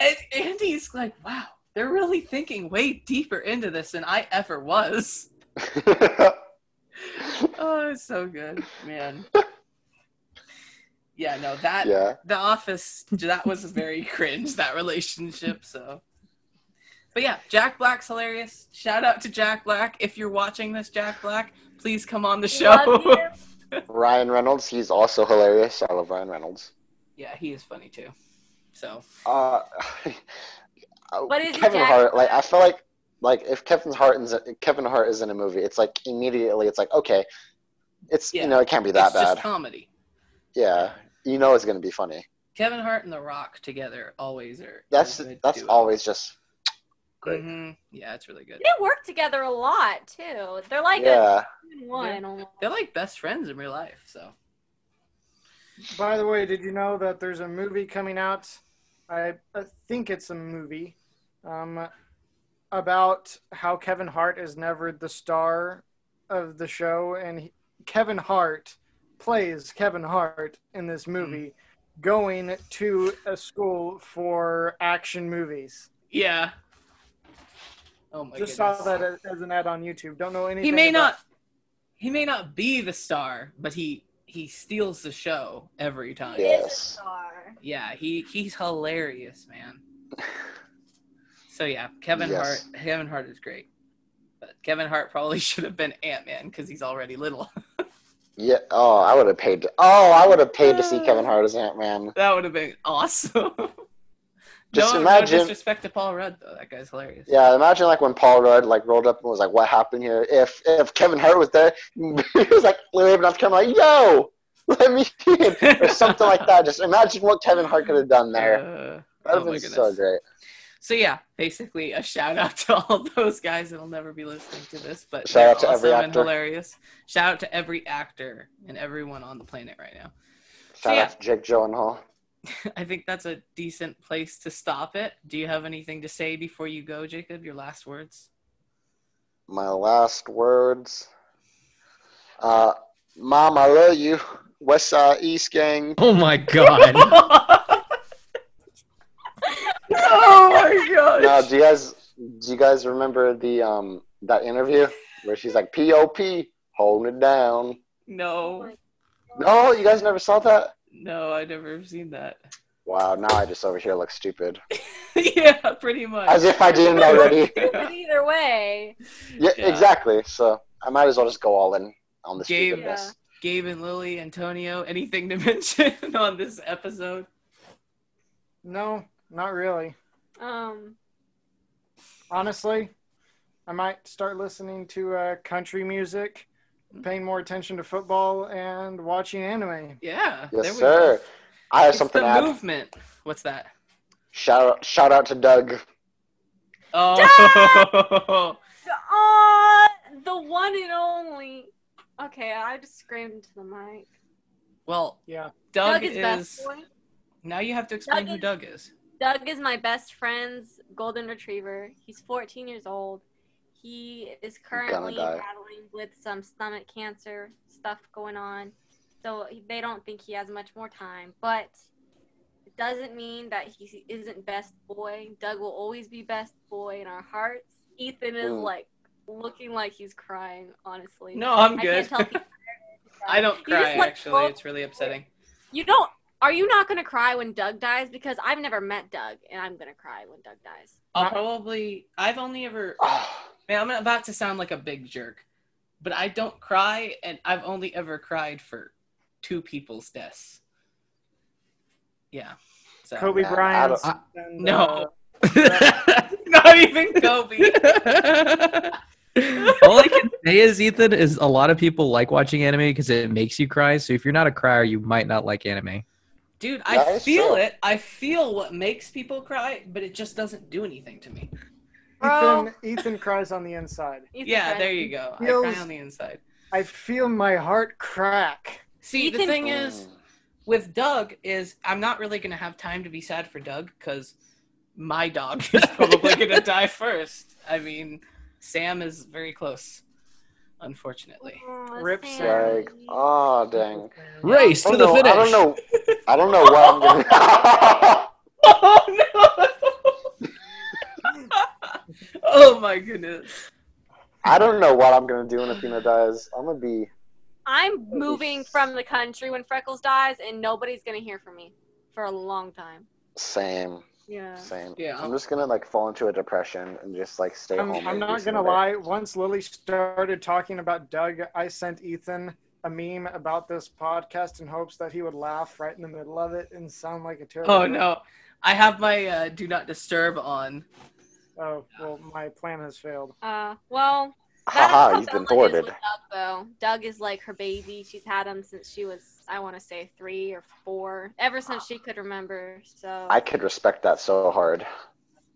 and Andy's like, "Wow, they're really thinking way deeper into this than I ever was." [laughs] Oh, it's so good, man. Yeah, no, that yeah. The Office, that was very [laughs] cringe, that relationship. So, but yeah, Jack Black's hilarious. Shout out to Jack Black. If you're watching this, Jack Black, please come on the show. [laughs] Ryan Reynolds, he's also hilarious. I love Ryan Reynolds. yeah, he is funny too. So, Uh, What is it, Kevin Jack? Hart? Like I feel like like if Kevin Hart is Kevin Hart is in a movie, it's like immediately it's like okay, it's Yeah. you know it can't be that it's bad. just comedy. yeah, you know it's gonna be funny. Kevin Hart and The Rock together always are. That's that's duo. always just great. Mhm. Yeah, it's really good. They work together a lot too. They're like yeah, a two in one. They're like best friends in real life. So, By the way, did you know that there's a movie coming out? I, I think it's a movie um, about how Kevin Hart is never the star of the show, and he, Kevin Hart plays Kevin Hart in this movie, going to a school for action movies. yeah. Oh my god. Just goodness. saw that as, as an ad on YouTube. Don't know anything. he may about- not he may not be the star but he he steals the show every time Yeah. He is a Yes. star. yeah he he's hilarious man [laughs] so yeah kevin Yes. hart kevin hart is great but kevin hart probably [laughs] should have been ant-man because he's already little [laughs] yeah. Oh, I would have paid. To, oh, I would have paid to see Kevin Hart as Ant Man. that would have been awesome [laughs] Just no, imagine- no disrespect to paul rudd though that guy's hilarious Yeah, imagine like when Paul Rudd like rolled up and was like, "What happened here?" If if Kevin Hart was there, he was like waving off camera like, "Yo, let me in," or something like that. Just imagine what Kevin Hart could have done there. Uh, That'd oh have my been so great. So yeah, basically a shout out [laughs] to all those guys that'll never be listening to this, but Shout out to every awesome and actor. hilarious. Shout out to every actor and everyone on the planet right now. Shout yeah. out to Jake Gyllenhaal. [laughs] I think that's a decent place to stop it. Do you have anything to say before you go, Jacob? Your last words? My last words. Uh, Mom, I love you. West Side East Gang. Oh my god. [laughs] oh my gosh! Now, do you guys do you guys remember the um that interview where she's like pop holding it down No, no you guys never saw that no, I never seen that. wow now i just over here look stupid [laughs] yeah, pretty much. as if i didn't already [laughs] But either way, yeah, Yeah. exactly so i might as well just go all in on the Gabe. stupidness Gabe and Lily, Antonio, anything to [laughs] mention on this episode? No, not really. um, Honestly, I might start listening to uh, country music, paying more attention to football, and watching anime. Yeah. yes there we sir Go. i have It's something the to add movement. What's that? shout out shout out to doug Oh. [laughs] uh, the one and only. Okay, I just screamed into the mic. well, Yeah. Doug, Doug is is. best boy. Now you have to explain Doug who is- Doug is. Doug is my best friend's golden retriever. He's 14 years old. He is currently battling with some stomach cancer stuff going on. So they don't think he has much more time. But it doesn't mean that he isn't best boy. Doug will always be best boy in our hearts. Ethan is Mm. like looking like he's crying, honestly. No, I'm I good. can't tell [laughs] I don't You just, cry, like, actually. It's really upsetting. You don't. Are you not gonna cry when Doug dies? Because I've never met Doug, and I'm gonna cry when Doug dies. I'll probably. I've only ever. [sighs] Man, I'm about to sound like a big jerk, but I don't cry, and I've only ever cried for two people's deaths. Yeah. So. Kobe man, I Bryant. don't- and, No. uh, [laughs] Not even Kobe. [laughs] All I can say is, Ethan, is a lot of people like watching anime because it makes you cry. So if you're not a crier, you might not like anime. Dude, That I is feel true. it. I feel what makes people cry, but it just doesn't do anything to me. Bro. Ethan, Ethan cries on the inside. Ethan yeah, cries. there you go. I Feels- cry on the inside. I feel my heart crack. See, the Ethan- thing is, with Doug is I'm not really gonna have time to be sad for Doug because my dog [laughs] is [laughs] probably gonna die first. I mean, Sam is very close, unfortunately. Aw, Rip It's Sam. like, oh ah, dang. Race oh, I to don't, the know, [laughs] I don't know. I don't know what I'm gonna. Oh no! [laughs] oh my goodness! I don't know what I'm gonna do when Athena dies. I'm gonna be. I'm moving from the country when Freckles dies, and nobody's gonna hear from me for a long time. Same, Yeah. same. Yeah. I'm just gonna like fall into a depression and just like stay I'm, home. I'm not gonna some lie. Once Lily started talking about Doug, I sent Ethan a meme about this podcast in hopes that he would laugh right in the middle of it and sound like a terrible. Oh no! I have my uh, do not disturb on. Oh well, my plan has failed. Uh, well, that's Haha, you've been Bella is thwarted. Doug, though. Doug is like her baby. She's had him since she was, I want to say, three or four, ever since she could remember. So I could respect that so hard.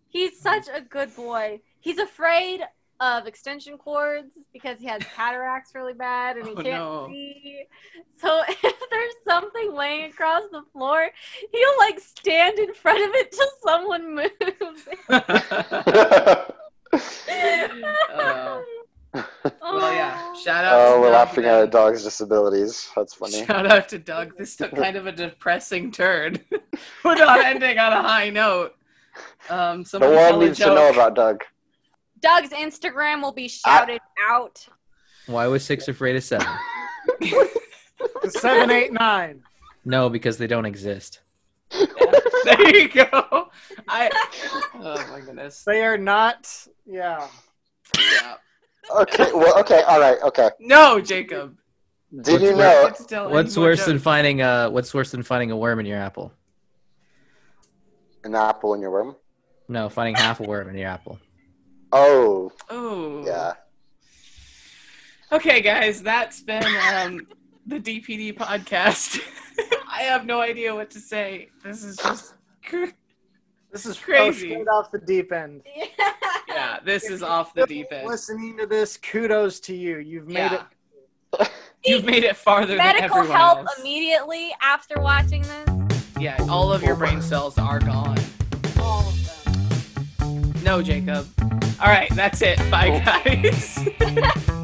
he's such a good boy. He's afraid of extension cords because he has cataracts really bad and he Oh, can't no. see. So [laughs] if there's something laying across the floor, he'll like stand in front of it till someone moves. [laughs] [laughs] Oh. Well, yeah. Shout out. oh, to we're laughing at a dog's disabilities. That's funny. [laughs] Shout out to Doug. This took kind of a depressing turn. [laughs] We're not ending on a high note. Um, The somebody world tell a needs to know about Doug. Doug's Instagram will be shouted out. Why was six afraid of seven? [laughs] Seven, eight, nine. No, because they don't exist. there you go. I. Oh my goodness. They are not. Yeah. Yeah. Okay, well, okay, all right, okay. No, Jacob. Did you know? Get to tell any What's worse than finding a What's worse than finding a worm in your apple? An apple in your worm? No, finding half a worm in your apple. Oh, Oh. yeah. Okay, guys, that's been um, the DPD podcast. [laughs] I have no idea what to say. This is just. This is Crazy. Oh, straight off the deep end. [laughs] Yeah, this is off the deep end. Listening to this, kudos to you. You've made Yeah. it. [laughs] You've made it farther than Medical help else. immediately after watching this. Yeah, all of your brain cells are gone. All of them. No, Jacob. All right, that's it. Bye, guys. [laughs]